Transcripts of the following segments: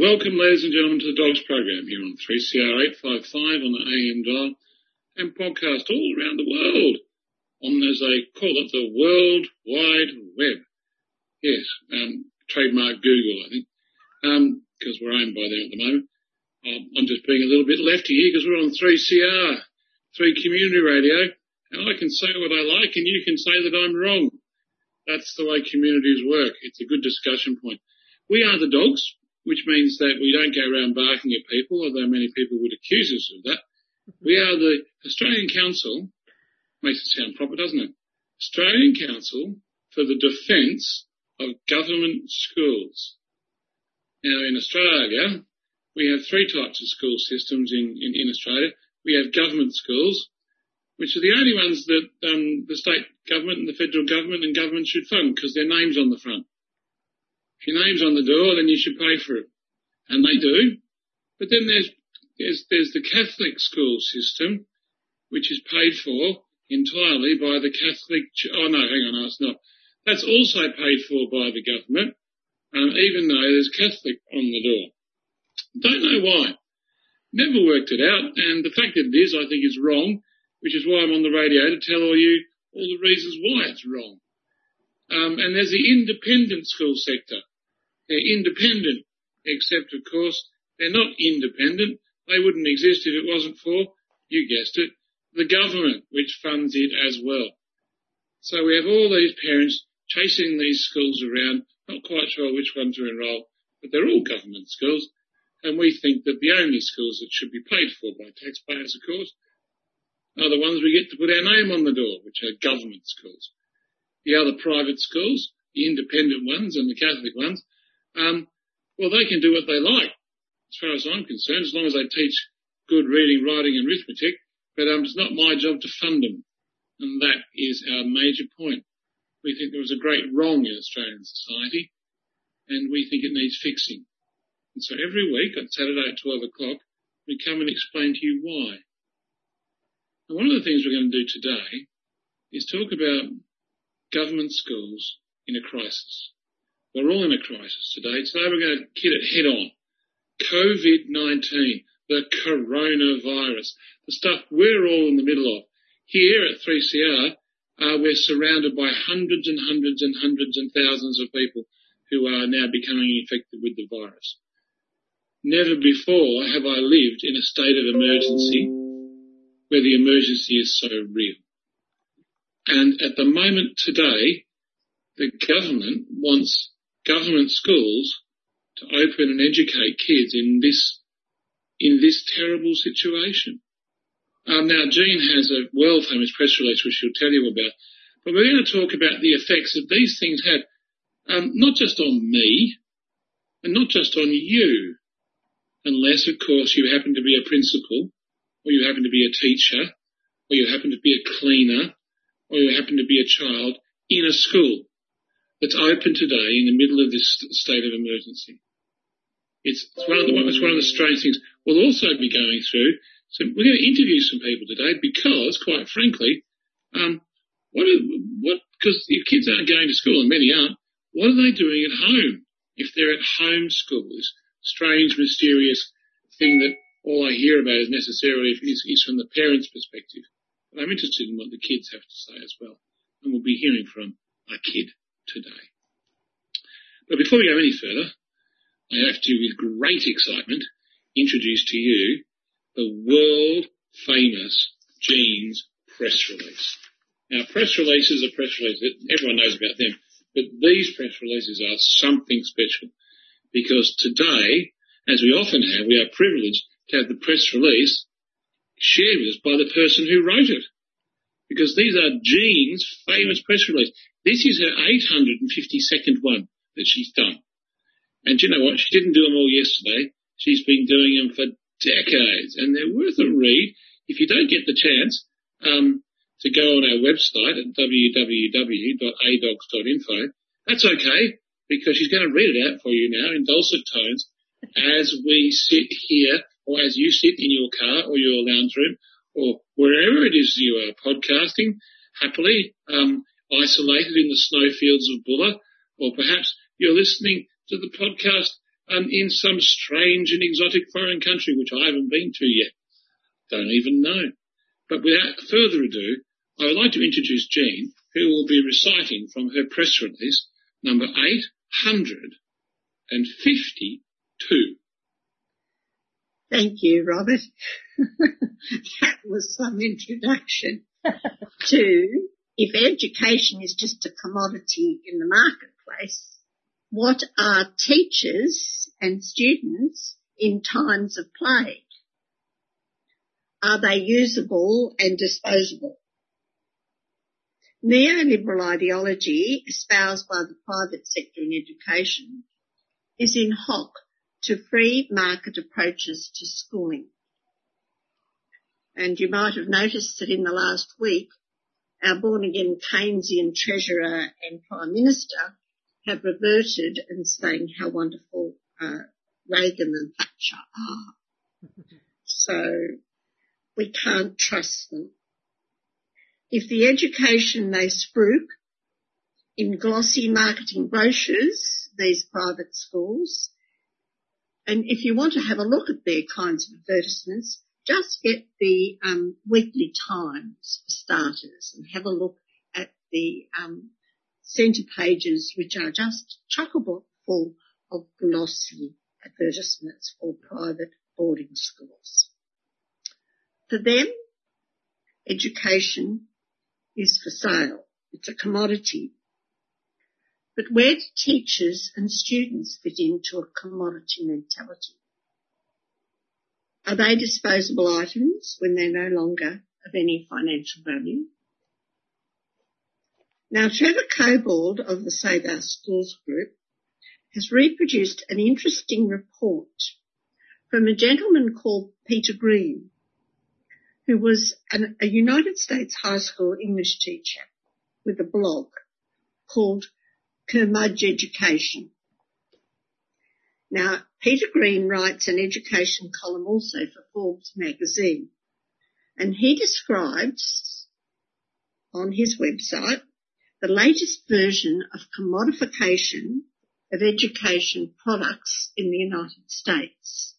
Welcome, ladies and gentlemen, to the Dogs Program here on 3CR 855 on the AM dial and podcast all around the world on, as they call it, the World Wide Web. Yes, um, trademark Google, I think, because um, we're owned by them at the moment. Um, I'm just being a little bit lefty here because we're on 3CR, 3 Community Radio, and I can say what I like and you can say that I'm wrong. That's the way communities work. It's a good discussion point. We are the dogs which means that we don't go around barking at people, although many people would accuse us of that. We are the Australian Council, makes it sound proper, doesn't it? Australian Council for the Defence of Government Schools. Now in Australia, we have three types of school systems in, in, in Australia. We have government schools, which are the only ones that um, the state government and the federal government and government should fund because their name's on the front. If your name's on the door, then you should pay for it. And they do. But then there's, there's, there's the Catholic school system, which is paid for entirely by the Catholic, oh no, hang on, no, it's not. That's also paid for by the government, um, even though there's Catholic on the door. Don't know why. Never worked it out, and the fact that it is, I think, is wrong, which is why I'm on the radio to tell all you all the reasons why it's wrong. Um, and there's the independent school sector. They're independent, except of course they're not independent. They wouldn't exist if it wasn't for, you guessed it, the government, which funds it as well. So we have all these parents chasing these schools around, not quite sure which one to enrol, but they're all government schools. And we think that the only schools that should be paid for by taxpayers, of course, are the ones we get to put our name on the door, which are government schools. The other private schools, the independent ones and the Catholic ones, um, well, they can do what they like, as far as I'm concerned, as long as they teach good reading, writing and arithmetic, but um, it's not my job to fund them. And that is our major point. We think there was a great wrong in Australian society, and we think it needs fixing. And so every week on Saturday at 12 o'clock, we come and explain to you why. And one of the things we're going to do today is talk about government schools in a crisis. We're all in a crisis today. Today we're going to hit it head on. COVID-19, the coronavirus, the stuff we're all in the middle of. Here at 3CR, uh, we're surrounded by hundreds and hundreds and hundreds and thousands of people who are now becoming infected with the virus. Never before have I lived in a state of emergency where the emergency is so real. And at the moment today, the government wants government schools to open and educate kids in this in this terrible situation. Um, now, Jean has a world famous press release which she'll tell you about, but we're going to talk about the effects that these things have, um, not just on me, and not just on you, unless, of course, you happen to be a principal, or you happen to be a teacher, or you happen to be a cleaner, or you happen to be a child in a school that's open today in the middle of this state of emergency. It's, it's one of the it's one of the strange things. We'll also be going through. So we're going to interview some people today because, quite frankly, um, what are, what because if kids aren't going to school and many aren't, what are they doing at home? If they're at home school, this strange, mysterious thing that all I hear about is necessarily is, is from the parents' perspective. But I'm interested in what the kids have to say as well, and we'll be hearing from a kid today. But before we go any further, I have to, with great excitement, introduce to you the world famous Jeans press release. Now, press releases are press releases. Everyone knows about them. But these press releases are something special because today, as we often have, we are privileged to have the press release shared with us by the person who wrote it. Because these are Jean's famous press release. This is her 852nd one that she's done. And you know what? She didn't do them all yesterday. She's been doing them for decades and they're worth a read. If you don't get the chance, um, to go on our website at www.adogs.info, that's okay because she's going to read it out for you now in dulcet tones as we sit here or as you sit in your car or your lounge room or wherever it is you are podcasting happily. Um, isolated in the snowfields of Bulla, or perhaps you're listening to the podcast um, in some strange and exotic foreign country which I haven't been to yet. Don't even know. But without further ado, I would like to introduce Jean, who will be reciting from her press release number 852. Thank you, Robert. that was some introduction to if education is just a commodity in the marketplace, what are teachers and students in times of plague? Are they usable and disposable? Neoliberal ideology espoused by the private sector in education is in hock to free market approaches to schooling. And you might have noticed that in the last week, our born again Keynesian treasurer and prime minister have reverted and saying how wonderful uh, Reagan and Thatcher are. so we can't trust them. If the education they spruik in glossy marketing brochures, these private schools, and if you want to have a look at their kinds of advertisements, just get the um, weekly times for starters and have a look at the um, centre pages, which are just chock-a-block full of glossy advertisements for private boarding schools. For them, education is for sale. It's a commodity. But where do teachers and students fit into a commodity mentality? Are they disposable items when they're no longer of any financial value? Now, Trevor Cobbold of the Save Our Schools group has reproduced an interesting report from a gentleman called Peter Greene, who was an, a United States high school English teacher with a blog called Curmudgucation. Now, Peter Greene writes an education column also for Forbes magazine, and he describes on his website the latest version of commodification of education products in the United States.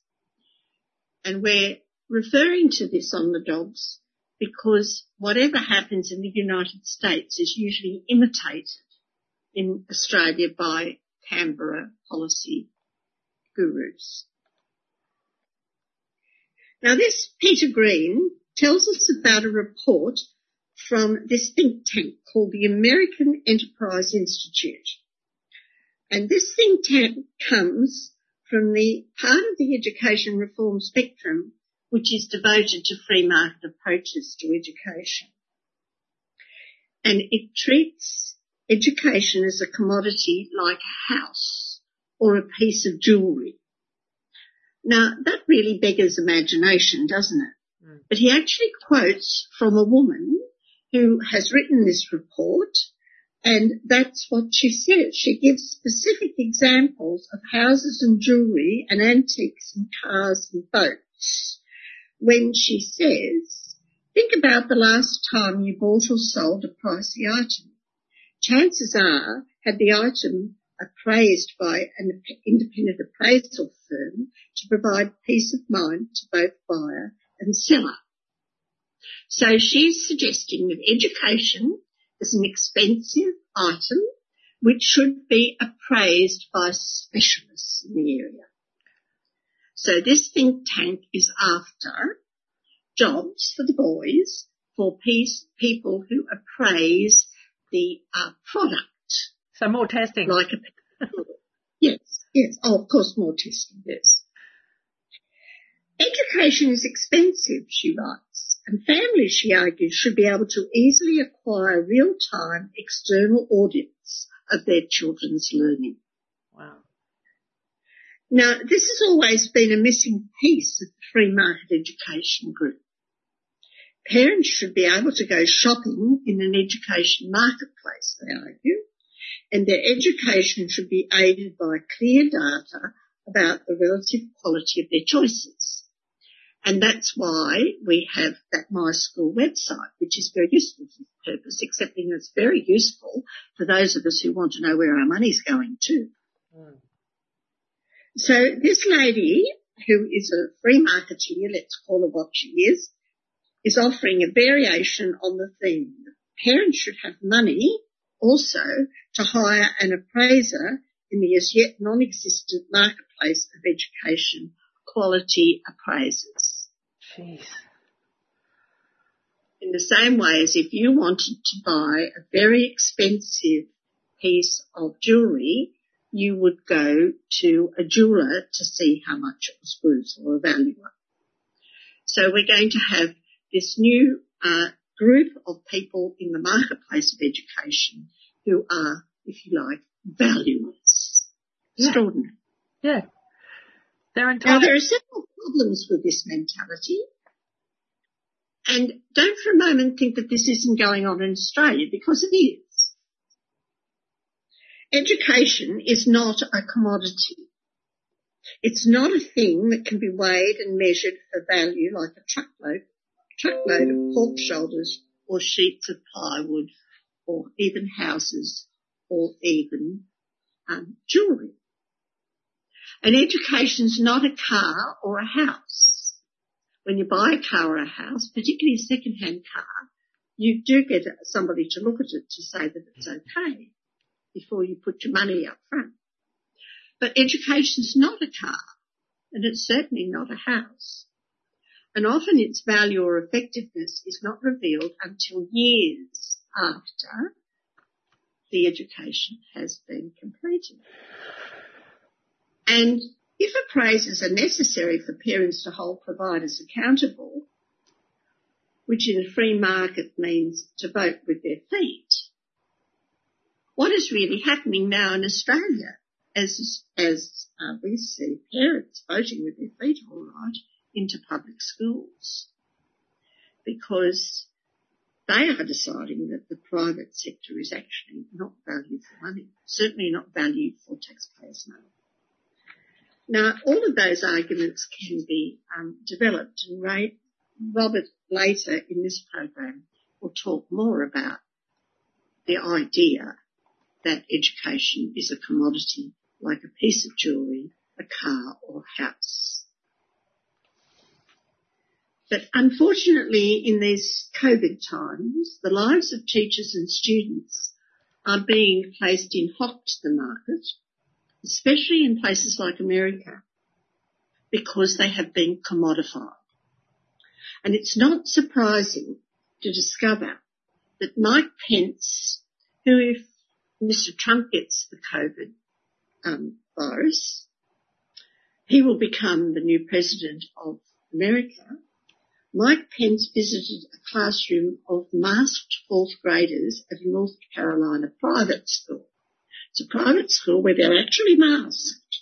And we're referring to this on the dogs because whatever happens in the United States is usually imitated in Australia by Canberra policy gurus. Now this Peter Greene tells us about a report from this think tank called the American Enterprise Institute. And this think tank comes from the part of the education reform spectrum which is devoted to free market approaches to education. And it treats education is a commodity like a house or a piece of jewellery. Now that really beggars imagination, doesn't it? Mm. But he actually quotes from a woman who has written this report and that's what she says. She gives specific examples of houses and jewellery and antiques and cars and boats when she says, think about the last time you bought or sold a pricey item. Chances are, had the item appraised by an independent appraisal firm to provide peace of mind to both buyer and seller. So she's suggesting that education is an expensive item which should be appraised by specialists in the area. So this think tank is after jobs for the boys for peace, people who appraise the uh, product so more testing. Like a, yes, yes. Oh, of course, more testing, yes. Education is expensive, she writes, and families, she argues, should be able to easily acquire real-time external audits of their children's learning. Wow. Now, this has always been a missing piece of the free market education group. Parents should be able to go shopping in an education marketplace, they argue, and their education should be aided by clear data about the relative quality of their choices. And that's why we have that My School website, which is very useful for the purpose, excepting it's very useful for those of us who want to know where our money's going to. Mm. So this lady, who is a free marketeer, let's call her what she is, is offering a variation on the theme. Parents should have money also to hire an appraiser in the as yet non-existent marketplace of education quality appraisers. Jeez. In the same way as if you wanted to buy a very expensive piece of jewellery, you would go to a jeweller to see how much it was worth or a valuer. So we're going to have this new uh, group of people in the marketplace of education who are, if you like, valuers. Yeah. Extraordinary. Yeah. They're Now there are several problems with this mentality. And don't for a moment think that this isn't going on in Australia because it is. Education is not a commodity. It's not a thing that can be weighed and measured for value like a truckload, truckload of pork shoulders or sheets of plywood or even houses or even um, jewellery. And education's not a car or a house. When you buy a car or a house, particularly a second-hand car, you do get somebody to look at it to say that it's okay before you put your money up front. But education's not a car, and it's certainly not a house. And often its value or effectiveness is not revealed until years after the education has been completed. And if appraisers are necessary for parents to hold providers accountable, which in a free market means to vote with their feet, what is really happening now in Australia as, as uh, we see parents voting with their feet all right into public schools? Because they are deciding that the private sector is actually not valued for money, certainly not valued for taxpayers' money. Now, all of those arguments can be um, developed, and Robert later in this program will talk more about the idea that education is a commodity like a piece of jewellery, a car or a house. But unfortunately in these COVID times, the lives of teachers and students are being placed in hock to the market, especially in places like America, because they have been commodified. And it's not surprising to discover that Mike Pence, who if Mr. Trump gets the COVID um, virus, he will become the new president of America. Mike Pence visited a classroom of masked fourth graders at a North Carolina private school. It's a private school where they're actually masked.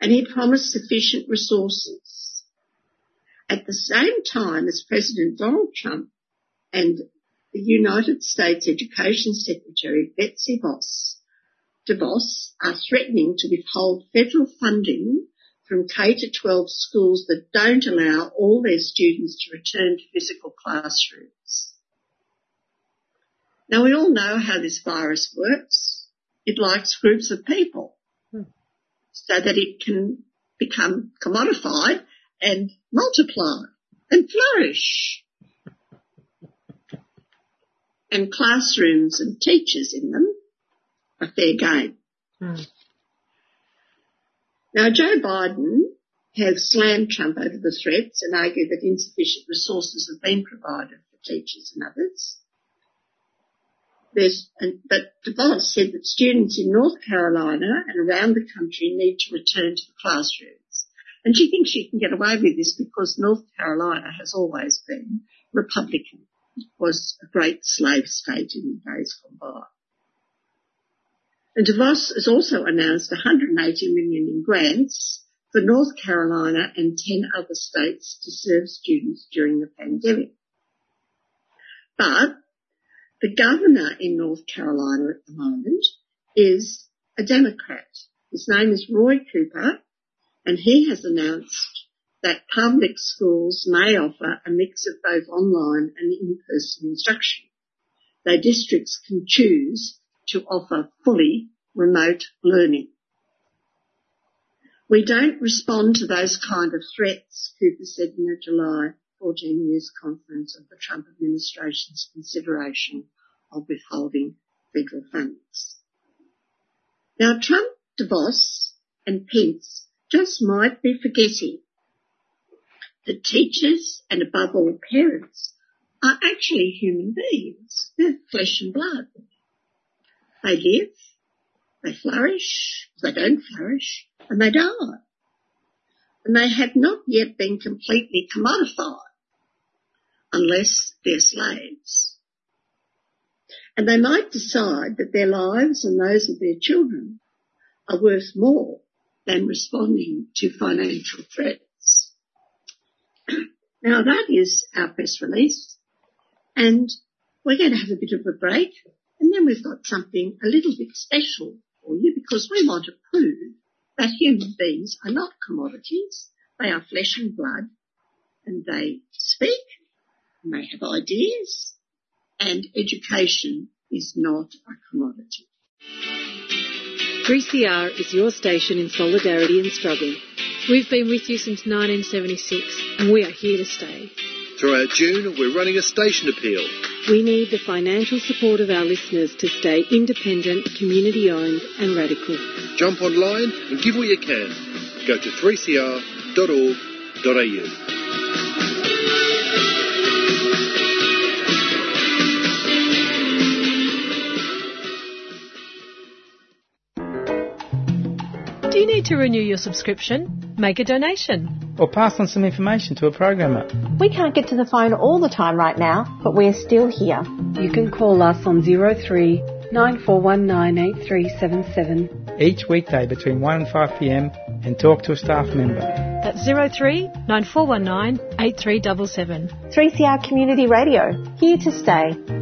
And he promised sufficient resources. At the same time as President Donald Trump and the United States Education Secretary Betsy DeVos are threatening to withhold federal funding from K to 12 schools that don't allow all their students to return to physical classrooms. Now we all know how this virus works. It likes groups of people Hmm. so that it can become commodified and multiply and flourish. And classrooms and teachers in them are fair game. Hmm. Now, Joe Biden has slammed Trump over the threats and argued that insufficient resources have been provided for teachers and others. There's, but DeVos said that students in North Carolina and around the country need to return to the classrooms. And she thinks she can get away with this because North Carolina has always been Republican. It was a great slave state in the days gone by. And DeVos has also announced 180 million in grants for North Carolina and 10 other states to serve students during the pandemic. But the governor in North Carolina at the moment is a Democrat. His name is Roy Cooper and he has announced that public schools may offer a mix of both online and in-person instruction. Though districts can choose to offer fully remote learning. We don't respond to those kind of threats, Cooper said in the July 14 News Conference of the Trump administration's consideration of withholding federal funds. Now Trump, DeVos and Pence just might be forgetting that teachers and above all parents are actually human beings. They're flesh and blood. They live, they flourish, they don't flourish, and they die. And they have not yet been completely commodified unless they're slaves. And they might decide that their lives and those of their children are worth more than responding to financial threats. now that is our press release and we're going to have a bit of a break and then we've got something a little bit special for you because we want to prove that human beings are not commodities. They are flesh and blood and they speak and they have ideas and education is not a commodity. 3CR is your station in solidarity and struggle. We've been with you since 1976 and we are here to stay. Throughout June, we're running a station appeal. We need the financial support of our listeners to stay independent, community owned and radical. Jump online and give what you can. Go to 3cr.org.au. Do you need to renew your subscription? Make a donation. Or pass on some information to a programmer. We can't get to the phone all the time right now, but we're still here. You can call us on 03 94198377 each weekday between 1 and 5 pm and talk to a staff member. That's 03 9419 8377. 3CR Community Radio, here to stay.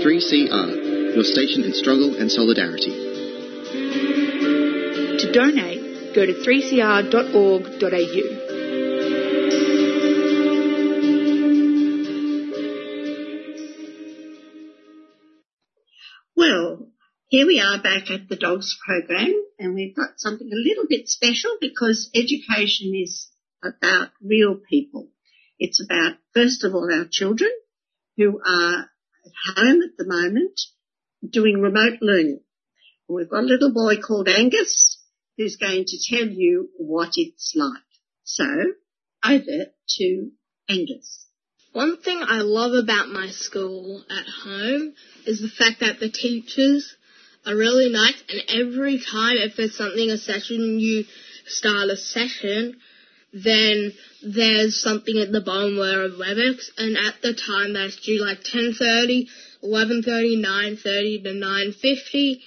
3CR, your station in struggle and solidarity. To donate, go to 3cr.org.au. Well, here we are back at the dogs program and we've got something a little bit special because education is about real people. It's about, first of all, our children who are at home at the moment doing remote learning. And we've got a little boy called Angus who's going to tell you what it's like. So, over to Angus. One thing I love about my school at home is the fact that the teachers are really nice and every time if there's something a session you start a session then there's something at the bottom where a WebEx and at the time that's due like 10.30, 11.30, 9.30 to 9.50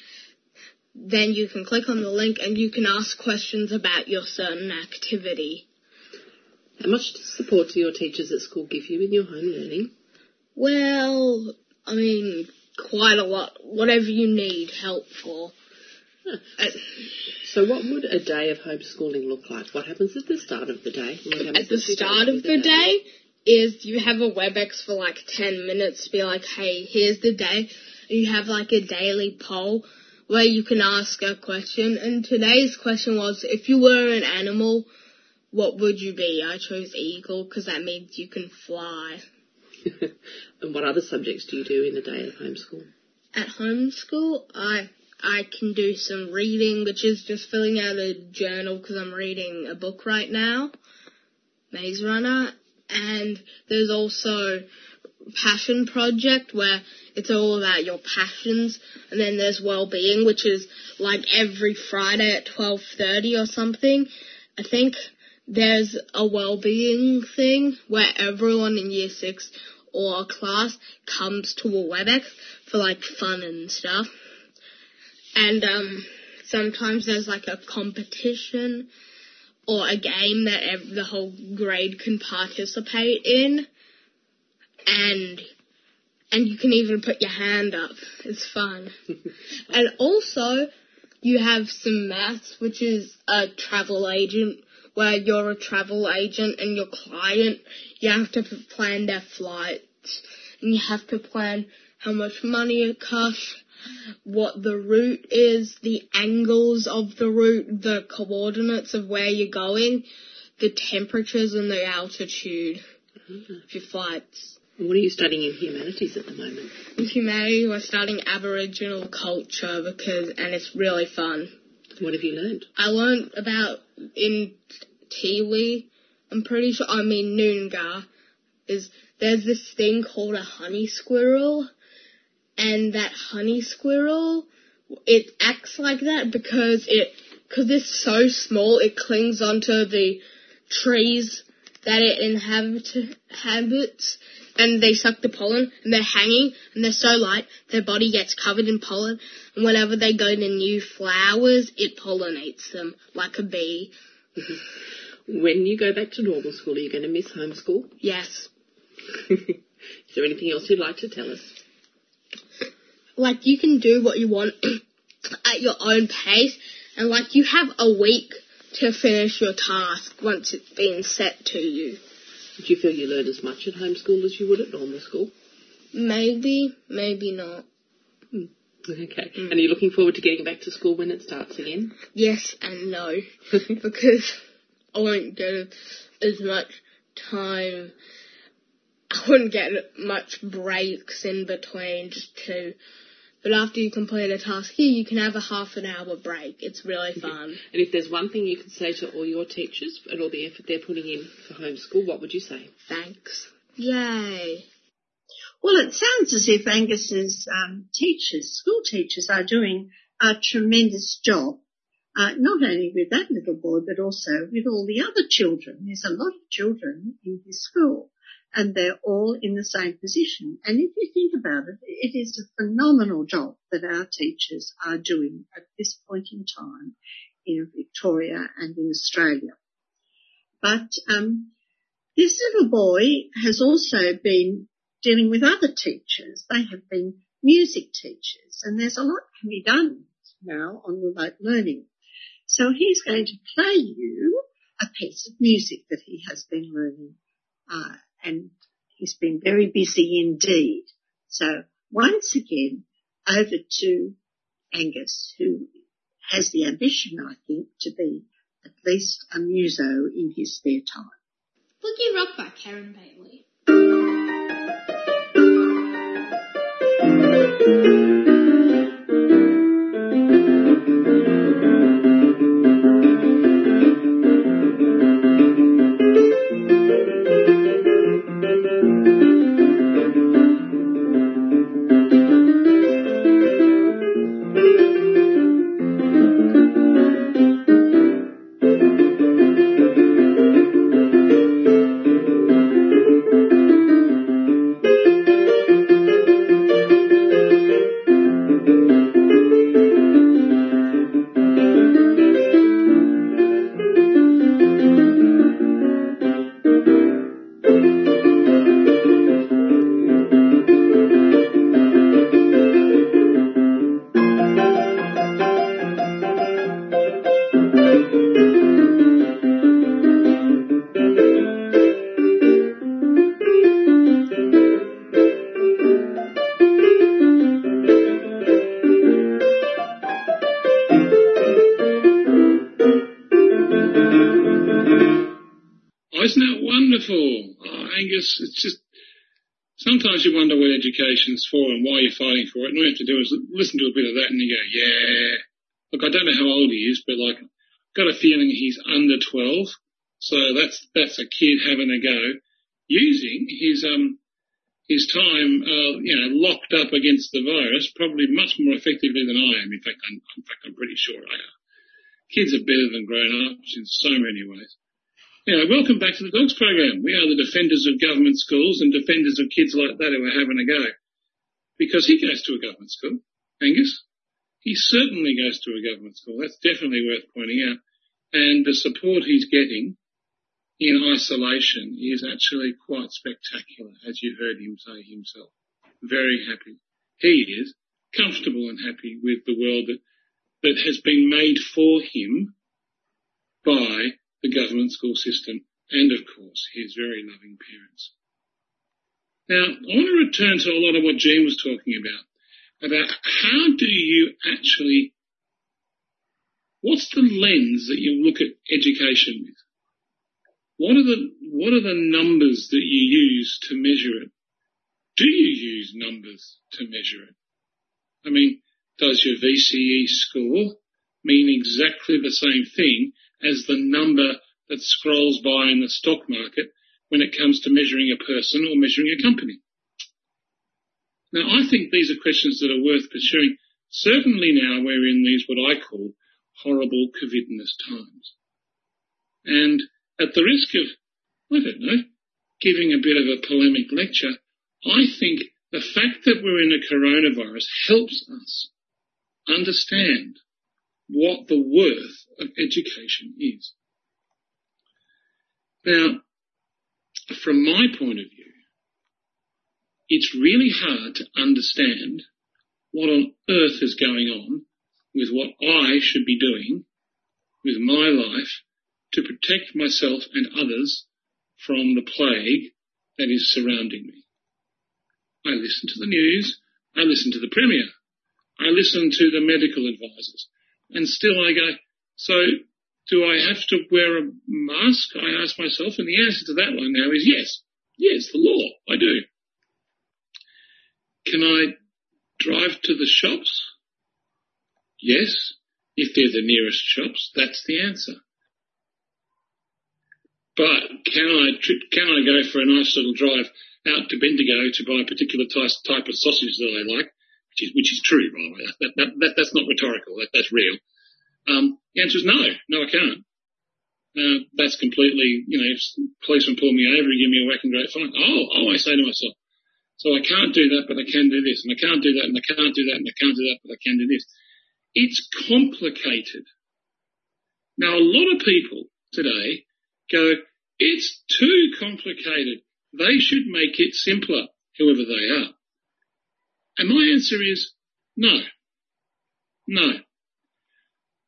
then you can click on the link and you can ask questions about your certain activity. How much support do your teachers at school give you in your home learning? Well, I mean, quite a lot. Whatever you need help for. Uh, so what would a day of homeschooling look like? What happens at the start of the day? At the start of the day is you have a WebEx for like 10 minutes to be like, hey, here's the day. You have like a daily poll where you can ask a question. And today's question was, if you were an animal, what would you be? I chose eagle because that means you can fly. and what other subjects do you do in a day at homeschool? At homeschool, I I can do some reading, which is just filling out a journal because I'm reading a book right now, Maze Runner, and there's also passion project where it's all about your passions. And then there's well-being which is like every Friday at 12:30 or something. I think there's a well-being thing where everyone in year 6 or class comes to a WebEx for like fun and stuff and um sometimes there's like a competition or a game that ev- the whole grade can participate in and and you can even put your hand up. It's fun. and also you have some maths, which is a travel agent, where you're a travel agent and your client, you have to plan their flights, and you have to plan how much money it costs, what the route is, the angles of the route, the coordinates of where you're going, the temperatures and the altitude mm-hmm. of your flights. What are you studying in humanities at the moment? In humanities, we're studying Aboriginal culture because, and it's really fun. What have you learned? I learned about in Tiwi. I'm pretty sure. I mean Noongar is there's this thing called a honey squirrel, and that honey squirrel it acts like that because it because it's so small it clings onto the trees that it inhabit, inhabits and they suck the pollen and they're hanging and they're so light their body gets covered in pollen and whenever they go to new flowers it pollinates them like a bee. when you go back to normal school, are you going to miss homeschool? Yes. Is there anything else you'd like to tell us? Like you can do what you want at your own pace and like you have a week to finish your task once it's been set to you. Did you feel you learned as much at homeschool as you would at normal school? Maybe, maybe not. Hmm. Okay. Mm. And are you looking forward to getting back to school when it starts again? Yes and no. because I won't get as much time. I wouldn't get much breaks in between just to but after you complete a task here, you can have a half an hour break. It's really fun. and if there's one thing you could say to all your teachers and all the effort they're putting in for homeschool, what would you say? Thanks. Yay. Well, it sounds as if Angus's um, teachers, school teachers, are doing a tremendous job. Uh, not only with that little boy, but also with all the other children. There's a lot of children in his school and they're all in the same position. And if you think about it, it is a phenomenal job that our teachers are doing at this point in time in Victoria and in Australia. But um, this little boy has also been dealing with other teachers. They have been music teachers, and there's a lot can be done now on remote learning. So he's going to play you a piece of music that he has been learning uh, and he's been very busy indeed. So once again, over to Angus, who has the ambition, I think, to be at least a muso in his spare time. Boogie Rock by Karen Bailey. For and why you're fighting for it. And all you have to do is listen to a bit of that and you go, yeah. Look, I don't know how old he is, but like, I've got a feeling he's under 12. So that's, that's a kid having a go using his, um, his time, uh, you know, locked up against the virus probably much more effectively than I am. In fact, I'm, in fact, I'm pretty sure I am. Kids are better than grown-ups in so many ways. Know, welcome back to the Dogs program. We are the defenders of government schools and defenders of kids like that who are having a go. Because he goes to a government school, Angus. He certainly goes to a government school. That's definitely worth pointing out. And the support he's getting in isolation is actually quite spectacular, as you heard him say himself. Very happy. He is comfortable and happy with the world that, that has been made for him by the government school system and of course his very loving parents. Now, I want to return to a lot of what Jean was talking about, about how do you actually, what's the lens that you look at education with? What are the, what are the numbers that you use to measure it? Do you use numbers to measure it? I mean, does your VCE score mean exactly the same thing as the number that scrolls by in the stock market when it comes to measuring a person or measuring a company? Now, I think these are questions that are worth pursuing, certainly now we're in these what I call horrible COVIDness times. And at the risk of, I don't know, giving a bit of a polemic lecture, I think the fact that we're in a coronavirus helps us understand what the worth of education is. Now, from my point of view, it's really hard to understand what on earth is going on with what I should be doing with my life to protect myself and others from the plague that is surrounding me. I listen to the news, I listen to the Premier, I listen to the medical advisors, and still I go, so do I have to wear a mask? I ask myself, and the answer to that one now is yes. Yes, the law, I do. Can I drive to the shops? Yes, if they're the nearest shops, that's the answer. But can I can I go for a nice little drive out to Bendigo to buy a particular type of sausage that I like, which is which is true, by the way. That, that, that that's not rhetorical. That, that's real. Um, the answer is no, no, I can't. Uh, that's completely, you know, if policeman pull me over and give me a whack and great fine. Oh, oh, I say to myself, so I can't do that, but I can do this, and I can't do that, and I can't do that, and I can't do that, but I can do this. It's complicated. Now, a lot of people today go, it's too complicated. They should make it simpler, whoever they are. And my answer is no. No.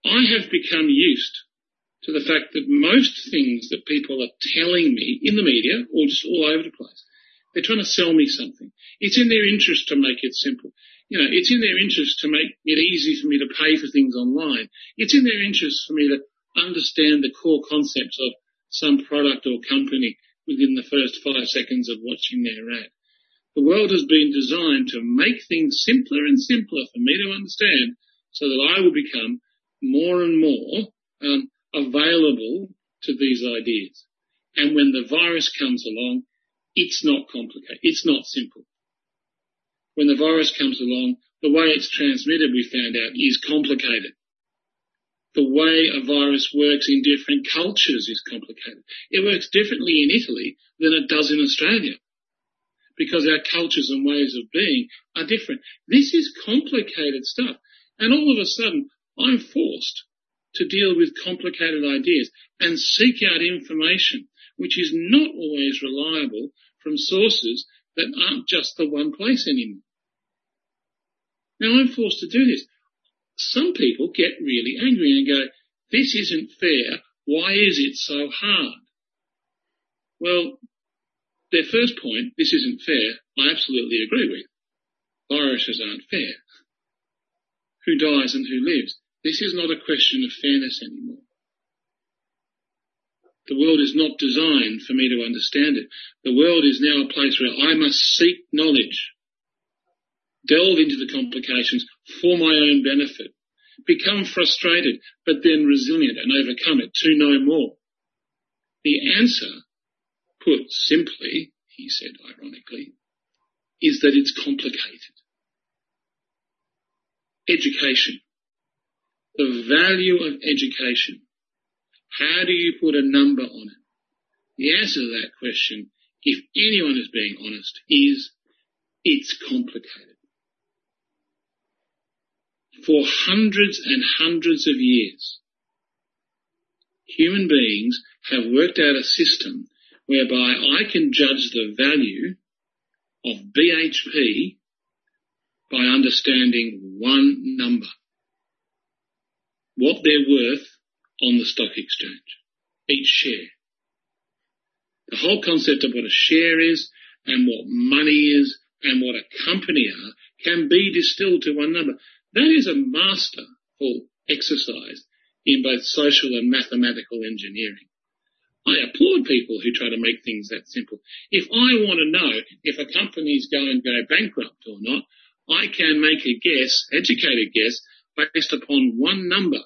I have become used to the fact that most things that people are telling me in the media or just all over the place, they're trying to sell me something. It's in their interest to make it simple. You know, it's in their interest to make it easy for me to pay for things online. It's in their interest for me to understand the core concepts of some product or company within the first five seconds of watching their ad. The world has been designed to make things simpler and simpler for me to understand so that I will become more and more um, available to these ideas. And when the virus comes along, it's not complicated. It's not simple. When the virus comes along, the way it's transmitted, we found out, is complicated the way a virus works in different cultures is complicated. It works differently in Italy than it does in Australia because our cultures and ways of being are different. This is complicated stuff. And all of a sudden, I'm forced to deal with complicated ideas and seek out information which is not always reliable from sources that aren't just the one place anymore. Now I'm forced to do this some people get really angry and go, this isn't fair. Why is it so hard? Well, their first point, this isn't fair, I absolutely agree with. Viruses aren't fair. Who dies and who lives? This is not a question of fairness anymore. The world is not designed for me to understand it. The world is now a place where I must seek knowledge, delve into the complications for my own benefit, become frustrated, but then resilient and overcome it to know more. The answer, put simply, he said ironically, is that it's complicated. Education. The value of education. How do you put a number on it? The answer to that question, if anyone is being honest, is it's complicated. For hundreds and hundreds of years, human beings have worked out a system whereby I can judge the value of BHP by understanding one number. What they're worth on the stock exchange. Each share. The whole concept of what a share is and what money is and what a company are can be distilled to one number. That is a masterful exercise in both social and mathematical engineering. I applaud people who try to make things that simple. If I want to know if a company's going to go bankrupt or not, I can make a guess, educated guess, based upon one number,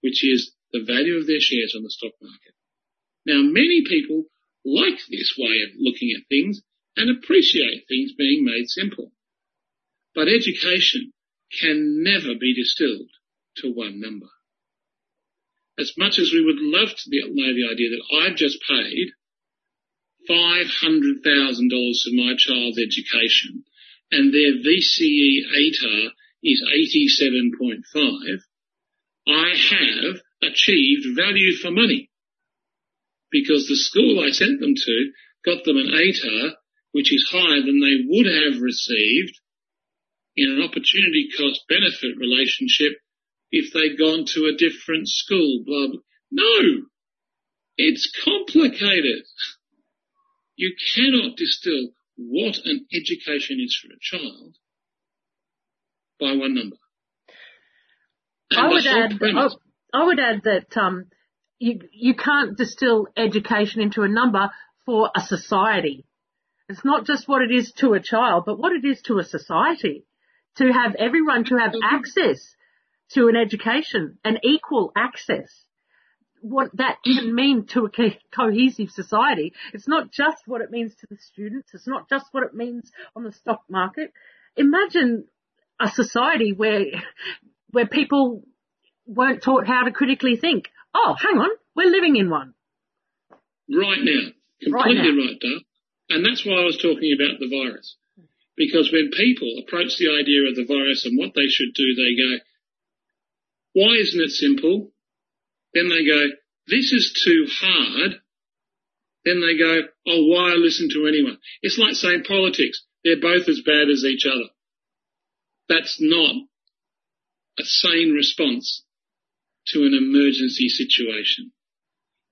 which is the value of their shares on the stock market. Now, many people like this way of looking at things and appreciate things being made simple. But education can never be distilled to one number as much as we would love to be, know the idea that I've just paid $500,000 for my child's education and their VCE ATAR is 87.5, I have achieved value for money. Because the school I sent them to got them an ATAR which is higher than they would have received in an opportunity cost benefit relationship if they'd gone to a different school, blah, blah. No! It's complicated. You cannot distill what an education is for a child by one number. I would, add, I, I would add that um, you, you can't distill education into a number for a society. It's not just what it is to a child, but what it is to a society. To have everyone to have access to an education and equal access. What that can mean to a co- cohesive society. It's not just what it means to the students. It's not just what it means on the stock market. Imagine a society where, where people weren't taught how to critically think. Oh, hang on, we're living in one. Right now. Completely right, now. right Dale. And that's why I was talking about the virus. Because when people approach the idea of the virus and what they should do, they go, why isn't it simple? Then they go, this is too hard. Then they go, oh, why listen to anyone? It's like saying politics. They're both as bad as each other. That's not a sane response to an emergency situation.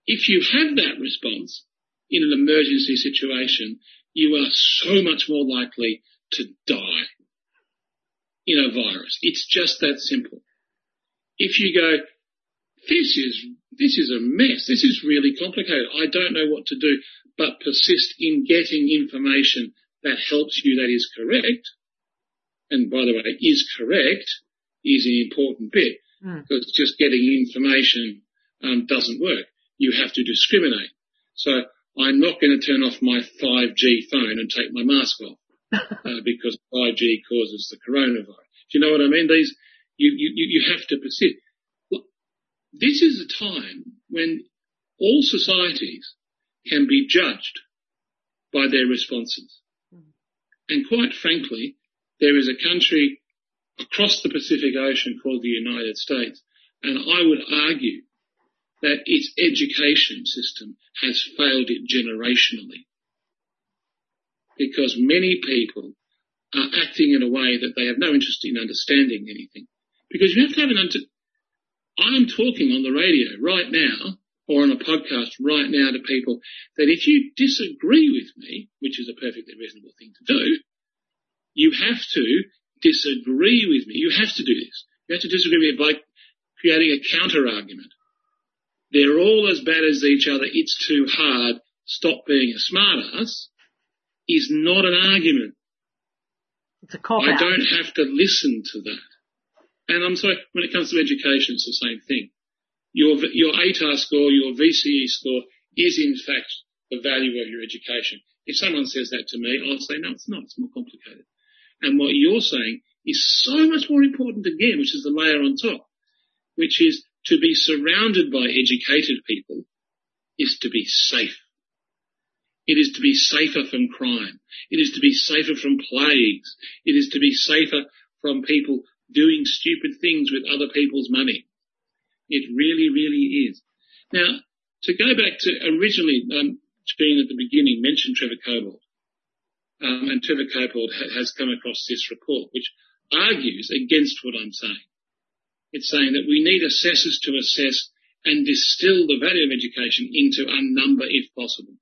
If you have that response in an emergency situation, you are so much more likely to die in a virus. It's just that simple if you go, this is, this is a mess. This is really complicated. I don't know what to do, but persist in getting information that helps you that is correct. And by the way, is correct is an important bit mm. because just getting information um, doesn't work. You have to discriminate. So I'm not going to turn off my 5G phone and take my mask off uh, because 5G causes the coronavirus. Do you know what I mean? These you, you, you have to persist. This is a time when all societies can be judged by their responses. And quite frankly, there is a country across the Pacific Ocean called the United States, and I would argue that its education system has failed it generationally. Because many people are acting in a way that they have no interest in understanding anything. Because you have to have an under, I'm talking on the radio right now or on a podcast right now to people that if you disagree with me, which is a perfectly reasonable thing to do, you have to disagree with me. You have to do this. You have to disagree with me by creating a counter argument. they're all as bad as each other, it's too hard, stop being a smartass, is not an argument. It's a cop I don't have to listen to that. And I'm sorry, when it comes to education, it's the same thing. Your, your ATAR score, your VCE score is in fact the value of your education. If someone says that to me, I'll say, no, it's not. It's more complicated. And what you're saying is so much more important again, which is the layer on top, which is to be surrounded by educated people is to be safe. It is to be safer from crime. It is to be safer from plagues. It is to be safer from people doing stupid things with other people's money. It really, really is. Now, to go back to originally, um, Jean at the beginning mentioned Trevor Cobbold. Um, and Trevor Cobbold ha- has come across this report, which argues against what I'm saying. It's saying that we need assessors to assess and distill the value of education into a number if possible.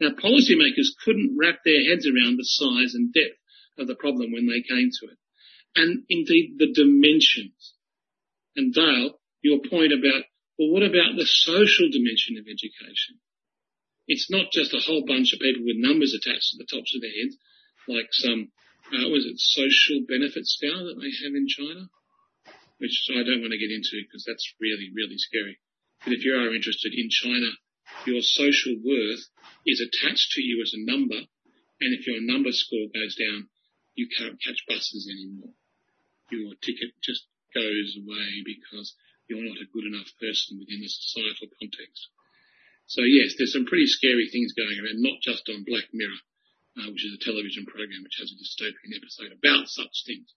Now, policymakers couldn't wrap their heads around the size and depth of the problem when they came to it. And indeed the dimensions. And Dale, your point about, well, what about the social dimension of education? It's not just a whole bunch of people with numbers attached to the tops of their heads, like some, uh, was it social benefit scale that they have in China? Which I don't want to get into because that's really, really scary. But if you are interested in China, your social worth is attached to you as a number, and if your number score goes down, you can't catch buses anymore. Your ticket just goes away because you're not a good enough person within the societal context. So yes, there's some pretty scary things going around, not just on Black Mirror, uh, which is a television program which has a dystopian episode about such things.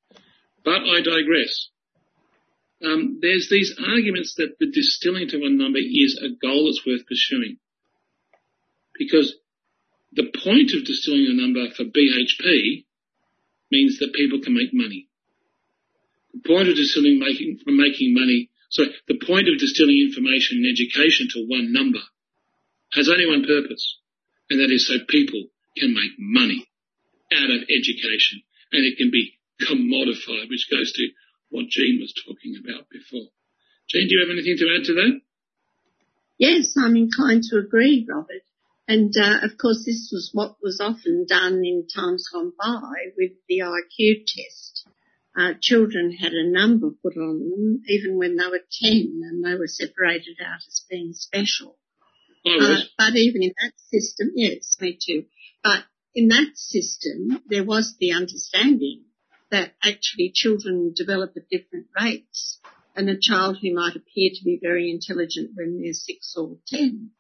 But I digress. Um, there's these arguments that the distilling to one number is a goal that's worth pursuing. Because the point of distilling a number for BHP means that people can make money. The point of distilling making, from making money, so the point of distilling information and education to one number has only one purpose, and that is so people can make money out of education, and it can be commodified, which goes to what Jean was talking about before. Jean, do you have anything to add to that? Yes, I'm inclined to agree, Robert. And uh, of course, this was what was often done in times gone by with the IQ test. Uh, children had a number put on them even when they were 10 and they were separated out as being special. Uh, but even in that system, yes, me too. But in that system, there was the understanding that actually children develop at different rates. And a child who might appear to be very intelligent when they're six or ten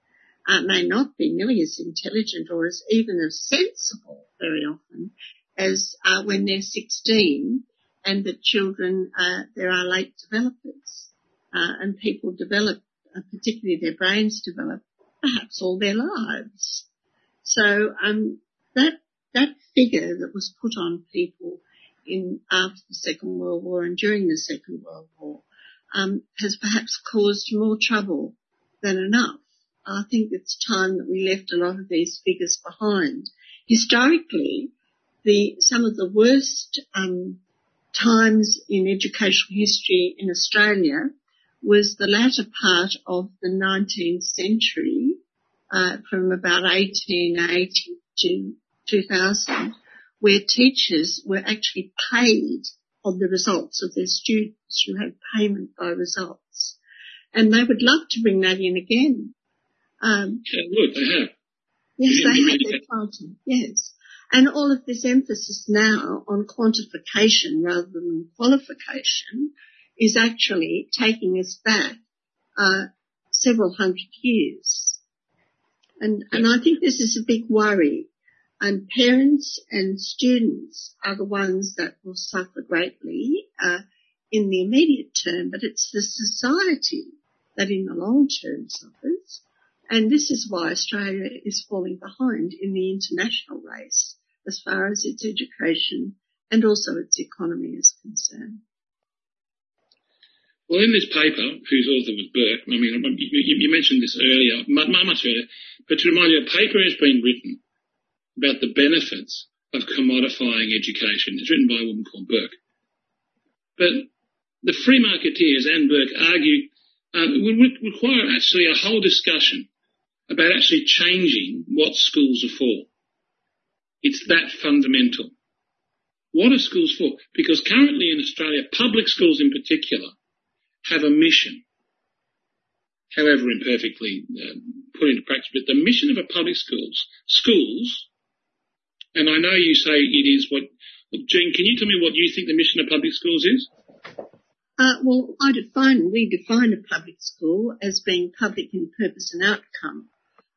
uh, may not be nearly as intelligent or as even as sensible very often as uh, when they're 16 and that children, uh, there are late developers uh, and people develop, uh, particularly their brains develop perhaps all their lives. So um, that that figure that was put on people in after the Second World War and during the Second World War um, has perhaps caused more trouble than enough. I think it's time that we left a lot of these figures behind. Historically, the some of the worst um, times in educational history in Australia was the latter part of the 19th century, uh, from about 1880 to 2000, where teachers were actually paid on the results of their students. You had payment by results. And they would love to bring that in again. Um, yeah, look, they have. Yes, they have. They're. Yes. And all of this emphasis now on quantification rather than qualification is actually taking us back uh, several hundred years. And, and I think this is a big worry. And parents and students are the ones that will suffer greatly uh, in the immediate term, but it's the society that in the long term suffers. And this is why Australia is falling behind in the international race as far as its education and also its economy is concerned. Well, in this paper, whose author was Burke, I mean, you, mentioned this earlier, much earlier, but to remind you, a paper has been written about the benefits of commodifying education. It's written by a woman called Burke. But the free marketeers and Burke argue uh, it would require actually a whole discussion about actually changing what schools are for. It's that fundamental. What are schools for? Because currently in Australia, public schools in particular have a mission, however imperfectly uh, put into practice, but the mission of a public schools, schools, and I know you say it is what, well, Jean, can you tell me what you think the mission of public schools is? Uh, well, I define, we define a public school as being public in purpose and outcome.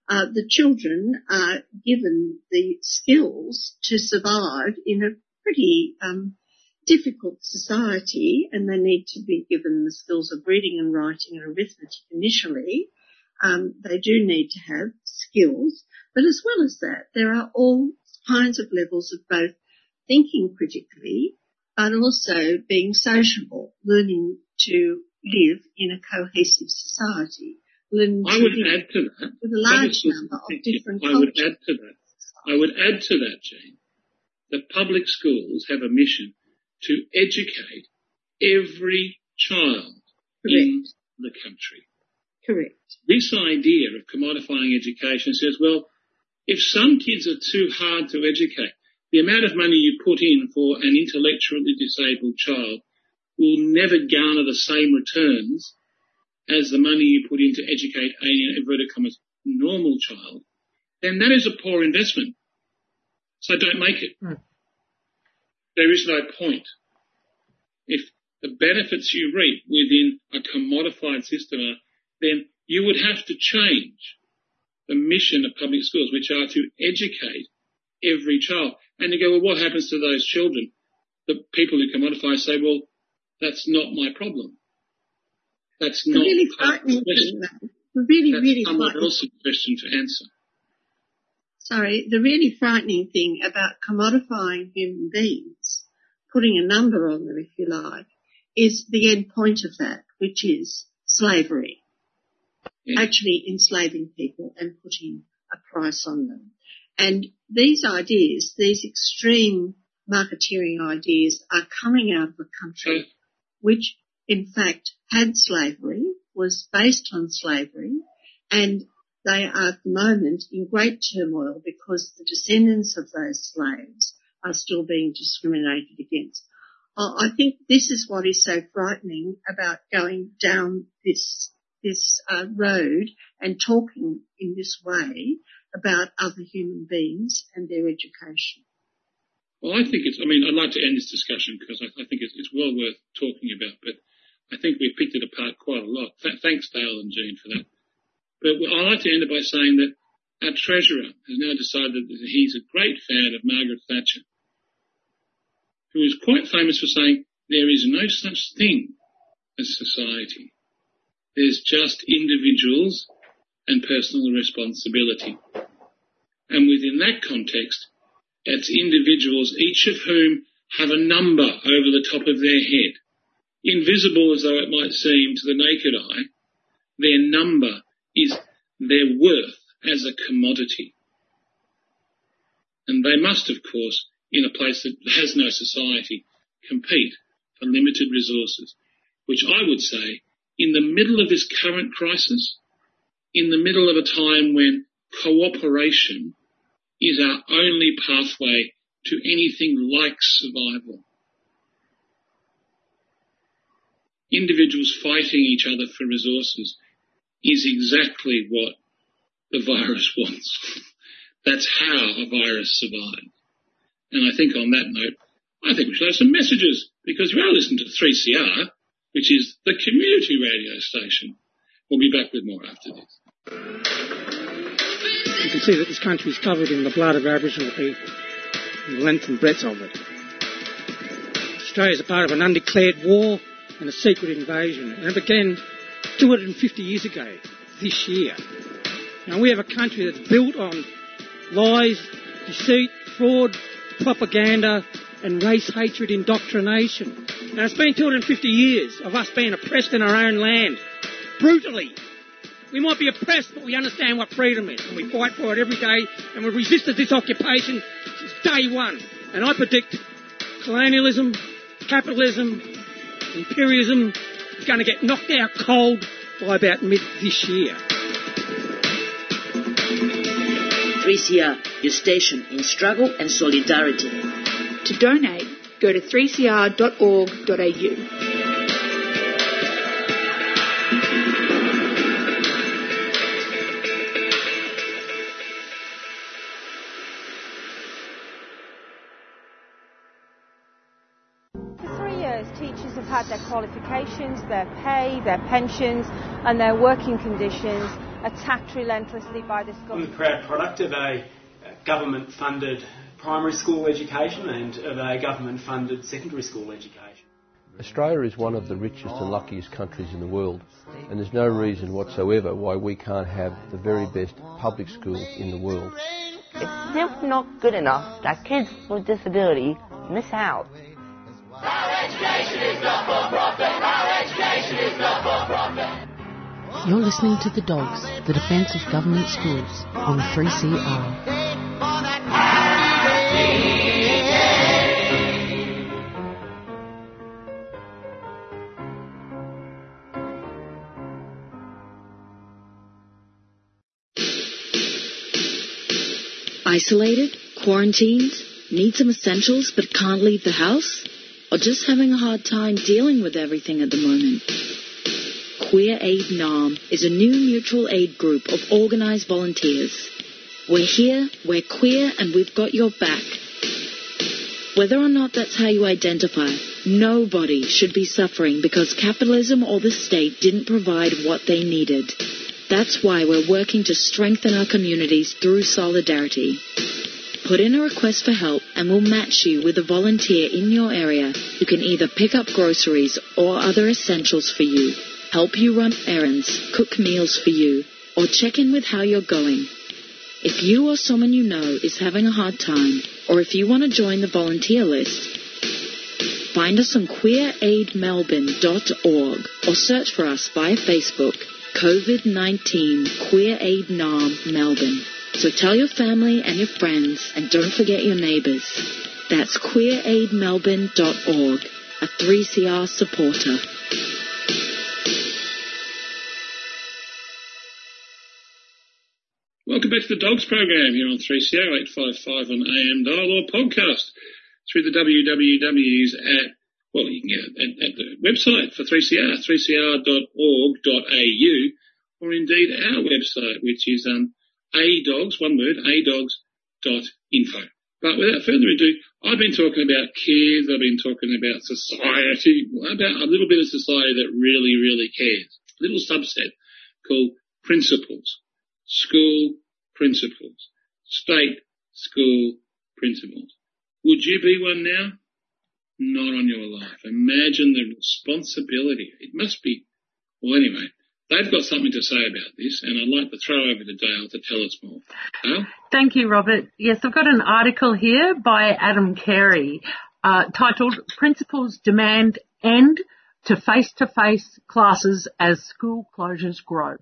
Uh, the children are given the skills to survive in a pretty um, difficult society, and they need to be given the skills of reading and writing and arithmetic initially. Um, they do need to have skills, but as well as that, there are all kinds of levels of both thinking critically but also being sociable, learning to live in a cohesive society. Learning I would add to that. With a large number of different I would add to that. I would add to that, Jane, that public schools have a mission to educate every child Correct. in the country. Correct. This idea of commodifying education says, well, if some kids are too hard to educate, the amount of money you put in for an intellectually disabled child will never garner the same returns as the money you put in to educate a inverted commas normal child, then that is a poor investment. So don't make it. Mm. There is no point. If the benefits you reap within a commodified system are, then you would have to change the mission of public schools, which are to educate every child. And you go, well, what happens to those children? The people who commodify say, well, that's not my problem. That's not really frightening thing, Really, that's really someone else's question to answer. Sorry, the really frightening thing about commodifying human beings, putting a number on them, if you like, is the end point of that, which is slavery. Yeah. Actually enslaving people and putting a price on them. And these ideas, these extreme marketeering ideas are coming out of a country which in fact had slavery, was based on slavery, and they are at the moment in great turmoil because the descendants of those slaves are still being discriminated against. I think this is what is so frightening about going down this this uh, road and talking in this way about other human beings and their education. Well, I think it's, I mean, I'd like to end this discussion because I, I think it's, it's, well worth talking about, but I think we've picked it apart quite a lot. Th- thanks, Dale and Jean, for that. But I'd like to end it by saying that our treasurer has now decided that he's a great fan of Margaret Thatcher, who is quite famous for saying there is no such thing as society. There's just individuals and personal responsibility. And within that context, it's individuals, each of whom have a number over the top of their head. Invisible as though it might seem to the naked eye, their number is their worth as a commodity. And they must, of course, in a place that has no society, compete for limited resources, which I would say, in the middle of this current crisis, in the middle of a time when cooperation is our only pathway to anything like survival. Individuals fighting each other for resources is exactly what the virus wants. That's how a virus survives. And I think on that note, I think we should have some messages because we are listening to 3CR, which is the community radio station. We'll be back with more after this. You can see that this country is covered in the blood of Aboriginal people, the length and breadth of it. Australia is a part of an undeclared war and a secret invasion, and it began 250 years ago this year. Now we have a country that's built on lies, deceit, fraud, propaganda, and race hatred indoctrination. Now it's been 250 years of us being oppressed in our own land, brutally, we might be oppressed, but we understand what freedom is, and we fight for it every day, and we've resisted this occupation since day one. And I predict colonialism, capitalism, imperialism is going to get knocked out cold by about mid this year. 3CR, your station in struggle and solidarity. To donate, go to 3cr.org.au. qualifications, their pay, their pensions, and their working conditions attacked relentlessly by this government. I'm the proud product of a government funded primary school education and of a government funded secondary school education. Australia is one of the richest and luckiest countries in the world, and there's no reason whatsoever why we can't have the very best public schools in the world. It's simply not good enough that kids with disability miss out. You're listening to The Dogs, the defence of government schools on 3CR. Isolated? Quarantined? Need some essentials but can't leave the house? Or just having a hard time dealing with everything at the moment? Queer Aid Naarm is a new mutual aid group of organised volunteers. We're here, we're queer, and we've got your back. Whether or not that's how you identify, nobody should be suffering because capitalism or the state didn't provide what they needed. That's why we're working to strengthen our communities through solidarity. Put in a request for help and we'll match you with a volunteer in your area who can either pick up groceries or other essentials for you help you run errands, cook meals for you, or check in with how you're going. If you or someone you know is having a hard time, or if you want to join the volunteer list, find us on queeraidmelbourne.org or search for us via Facebook, COVID-19 Queer Aid Naarm Melbourne. So tell your family and your friends and don't forget your neighbours. That's queeraidmelbourne.org, a 3CR supporter. Welcome back to the Dogs program here on 3CR 855 on AM dial or podcast through the WWWs at, well, you can get at, at the website for 3CR, 3cr.org.au, or indeed our website, which is um, adogs, one word, adogs.info. But without further ado, I've been talking about kids, I've been talking about society, about a little bit of society that really, really cares. A little subset called principals. School principals, state school principals. Would you be one now? Not on your life. Imagine the responsibility. It must be. Well, anyway, they've got something to say about this, and I'd like to throw over to Dale to tell us more. Thank you, Robert. Yes, I've got an article here by Adam Carey uh, titled "Principals Demand End to Face-to-Face Classes as School Closures Grow."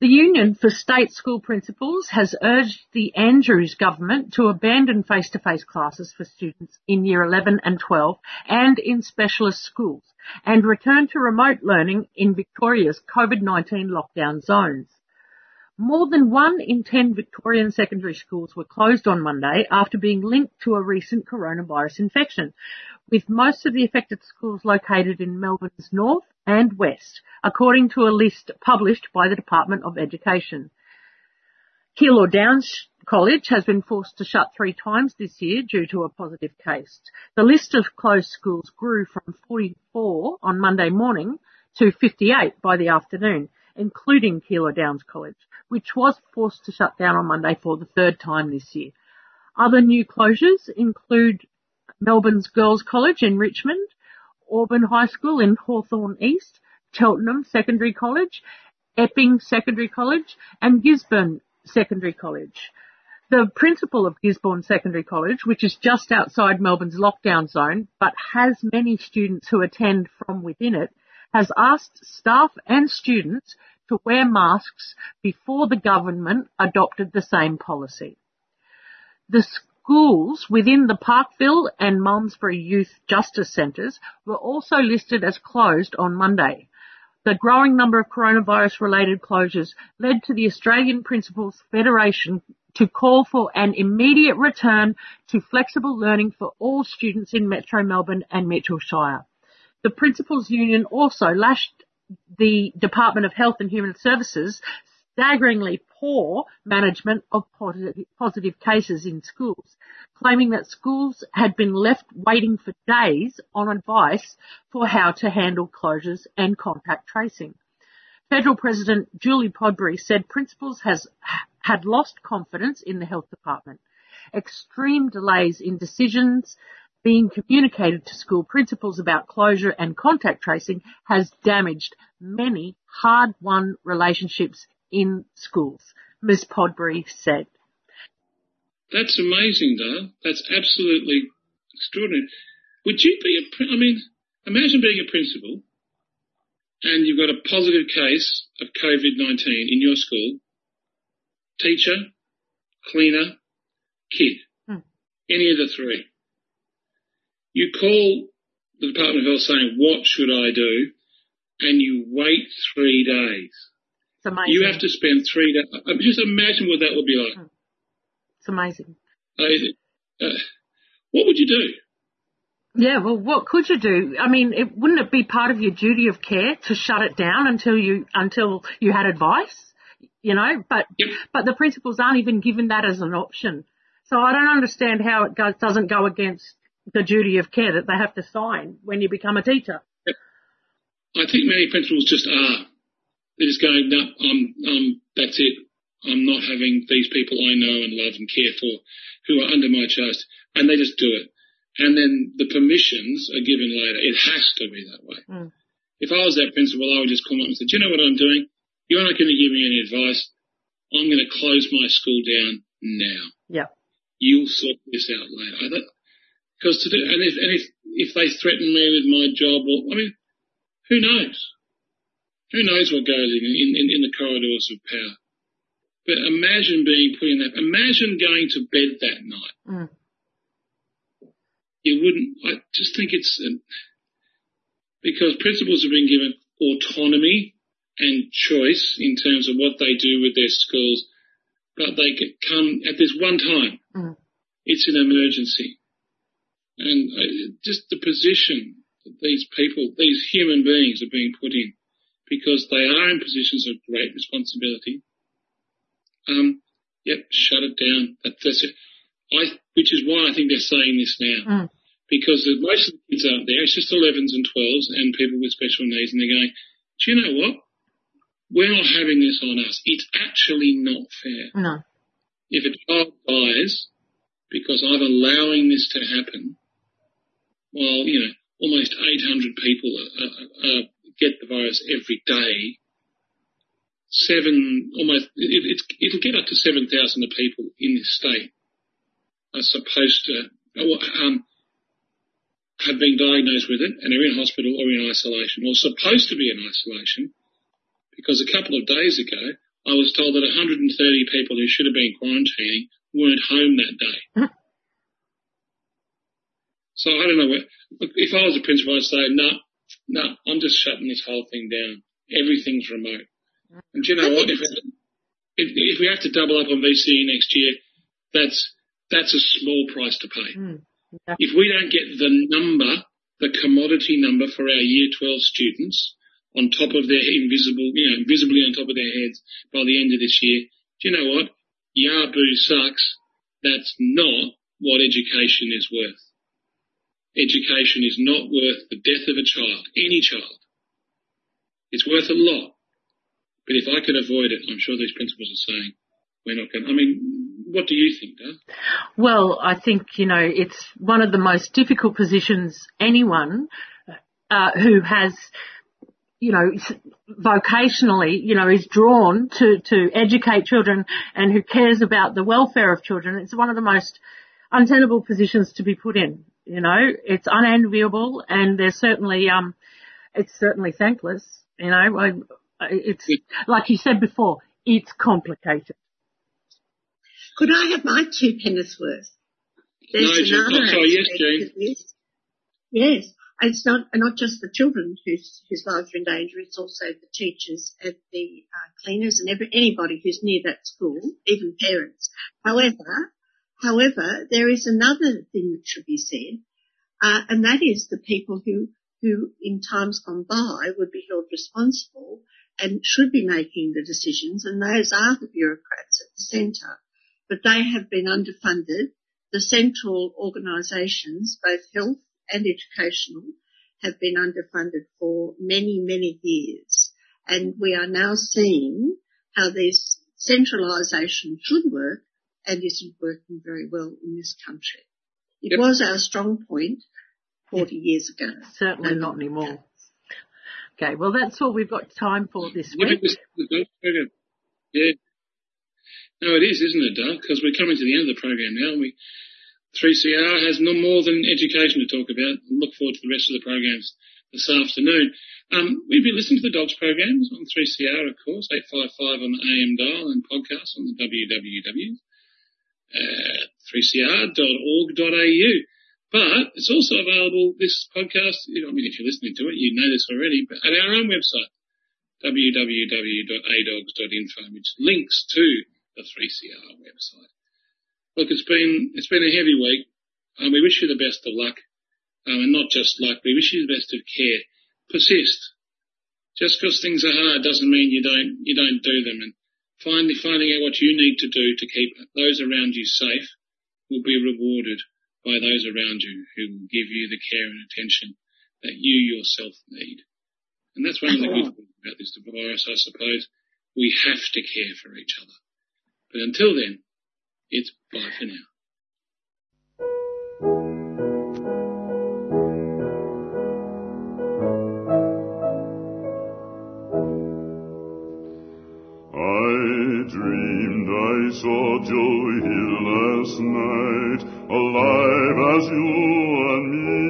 The Union for State School Principals has urged the Andrews government to abandon face-to-face classes for students in year 11 and 12 and in specialist schools and return to remote learning in Victoria's COVID-19 lockdown zones. More than one in 10 Victorian secondary schools were closed on Monday after being linked to a recent coronavirus infection, with most of the affected schools located in Melbourne's north and west, according to a list published by the Department of Education. Keilor Downs College has been forced to shut three times this year due to a positive case. The list of closed schools grew from 44 on Monday morning to 58 by the afternoon, including Keilor Downs College, which was forced to shut down on Monday for the third time this year. Other new closures include Melbourne's Girls College in Richmond, Auburn High School in Hawthorn East, Cheltenham Secondary College, Epping Secondary College, and Gisborne Secondary College. The principal of Gisborne Secondary College, which is just outside Melbourne's lockdown zone, but has many students who attend from within it, has asked staff and students to wear masks before the government adopted the same policy. The Schools within the Parkville and Malmesbury Youth Justice Centres were also listed as closed on Monday. The growing number of coronavirus related closures led to the Australian Principals Federation to call for an immediate return to flexible learning for all students in Metro Melbourne and Mitchell Shire. The Principals Union also lashed the Department of Health and Human Services staggeringly poor management of positive cases in schools, claiming that schools had been left waiting for days on advice for how to handle closures and contact tracing. Federal President Julie Podbury said principals has, had lost confidence in the health department. Extreme delays in decisions being communicated to school principals about closure and contact tracing has damaged many hard-won relationships in schools, Ms. Podbury said. That's amazing, Dale. That's absolutely extraordinary. Would you be a, I mean, imagine being a principal and you've got a positive case of COVID-19 in your school, teacher, cleaner, kid, hmm. any of the three. You call the Department of Health saying, what should I do? And you wait three days. It's amazing. You have to spend three days. Uh, just imagine what that would be like. Hmm. It's amazing. Uh, uh, what would you do? Yeah, well, what could you do? I mean, it, wouldn't it be part of your duty of care to shut it down until you until you had advice? You know, but yep. but the principals aren't even given that as an option. So I don't understand how it goes, doesn't go against the duty of care that they have to sign when you become a teacher. I think many principals just are. They're just going, no, I'm, um, that's it. I'm not having these people I know and love and care for who are under my trust, and they just do it. And then the permissions are given later. It has to be that way. Mm. If I was that principal, I would just come up and say, do you know what I'm doing? You're not going to give me any advice. I'm going to close my school down now. Yeah. You'll sort this out later. Because to do, and if, and if, if they threaten me with my job, or, I mean, who knows? Who knows what goes in, in, in the corridors of power? But imagine being put in that. Imagine going to bed that night. Mm. You wouldn't. I just think it's uh, because principals have been given autonomy and choice in terms of what they do with their schools, but they come at this one time. Mm. It's an emergency, and uh, just the position that these people, these human beings, are being put in because they are in positions of great responsibility. Um, yep, shut it down. That, that's it. I, which is why I think they're saying this now. Mm. Because most of the kids aren't there. It's just 11s and 12s and people with special needs and they're going, do you know what? We're not having this on us. It's actually not fair. No. If a child dies because I'm allowing this to happen, while, you know, almost 800 people get the virus every day. Seven, almost, it, it'll get up to 7,000 of people in this state are supposed to, um, have been diagnosed with it and are in hospital or in isolation or supposed to be in isolation because a couple of days ago I was told that 130 people who should have been quarantining weren't home that day. so I don't know if I was a principal I'd say, no, nah, no, I'm just shutting this whole thing down. Everything's remote. And you know what? If, if, if, we have to double up on VCE next year, that's that's a small price to pay. Mm. If we don't get the number, the commodity number for our Year 12 students on top of their invisible, you know, invisibly on top of their heads by the end of this year, do you know what? Yahoo sucks. That's not what education is worth education is not worth the death of a child, any child. It's worth a lot. But if I could avoid it, I'm sure these principals are saying, we're not going, I mean, what do you think, Dave? Well, I think, you know, it's one of the most difficult positions anyone uh, who has, you know, vocationally, you know, is drawn to, to educate children and who cares about the welfare of children. It's one of the most untenable positions to be put in. You know, it's unenviable and there's certainly, um, it's certainly thankless. You know, I, it's, like you said before, it's complicated. Could I have my two pennies worth? There's no, another oh, yes, Jane. Yes. it's not not just the children whose whose lives are in danger. It's also the teachers and the uh, cleaners and every, anybody who's near that school, even parents. However, however, there is another thing that should be said, uh, and that is the people who who in times gone by would be held responsible and should be making the decisions, and those are the bureaucrats at the centre. But they have been underfunded. The central organisations, both health and educational have been underfunded for many, many years. And we are now seeing how this centralisation should work and isn't working very well in this country. It yep. was our strong point 40 years ago. Certainly not anymore. Okay, well that's all we've got time for this week. Yeah. No, it is, isn't it, Doug? Because we're coming to the end of the program now. We 3CR has no more than education to talk about. I Look forward to the rest of the programs this afternoon. Um, we've been listening to the Dogs programs on 3CR, of course, 855 on the AM dial and podcast on the www. Uh, 3cr.org.au. But it's also available, this podcast, I mean, if you're listening to it, you know this already, but at our own website, www.adogs.info, which links to the 3CR website. Look, it's been it's been a heavy week, and we wish you the best of luck, um, and not just luck. We wish you the best of care. Persist. Just because things are hard doesn't mean you don't you don't do them. And finally finding out what you need to do to keep those around you safe will be rewarded by those around you who will give you the care and attention that you yourself need. And that's one of the good things about this virus, I suppose. We have to care for each other. But until then, it's bye for now. Saw Joe Hill last night, alive as you and me.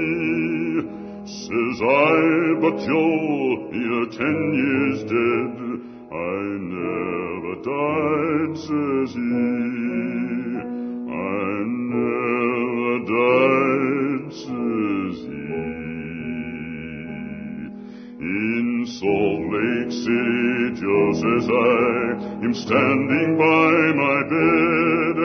Says I, but Joe, you're ten years dead. I never died, says he. Lake City, just as I am standing by my bed.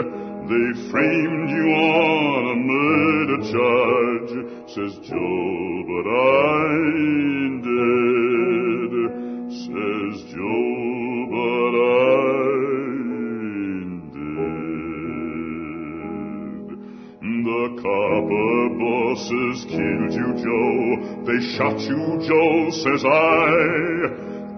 They framed you on a murder charge, says Joe, but I'm dead. Says Joe, but I'm dead. The copper bosses killed you, Joe. They shot you, Joe, says I.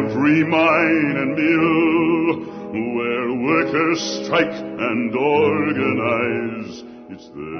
every mine and mill, where workers strike and organize, it's there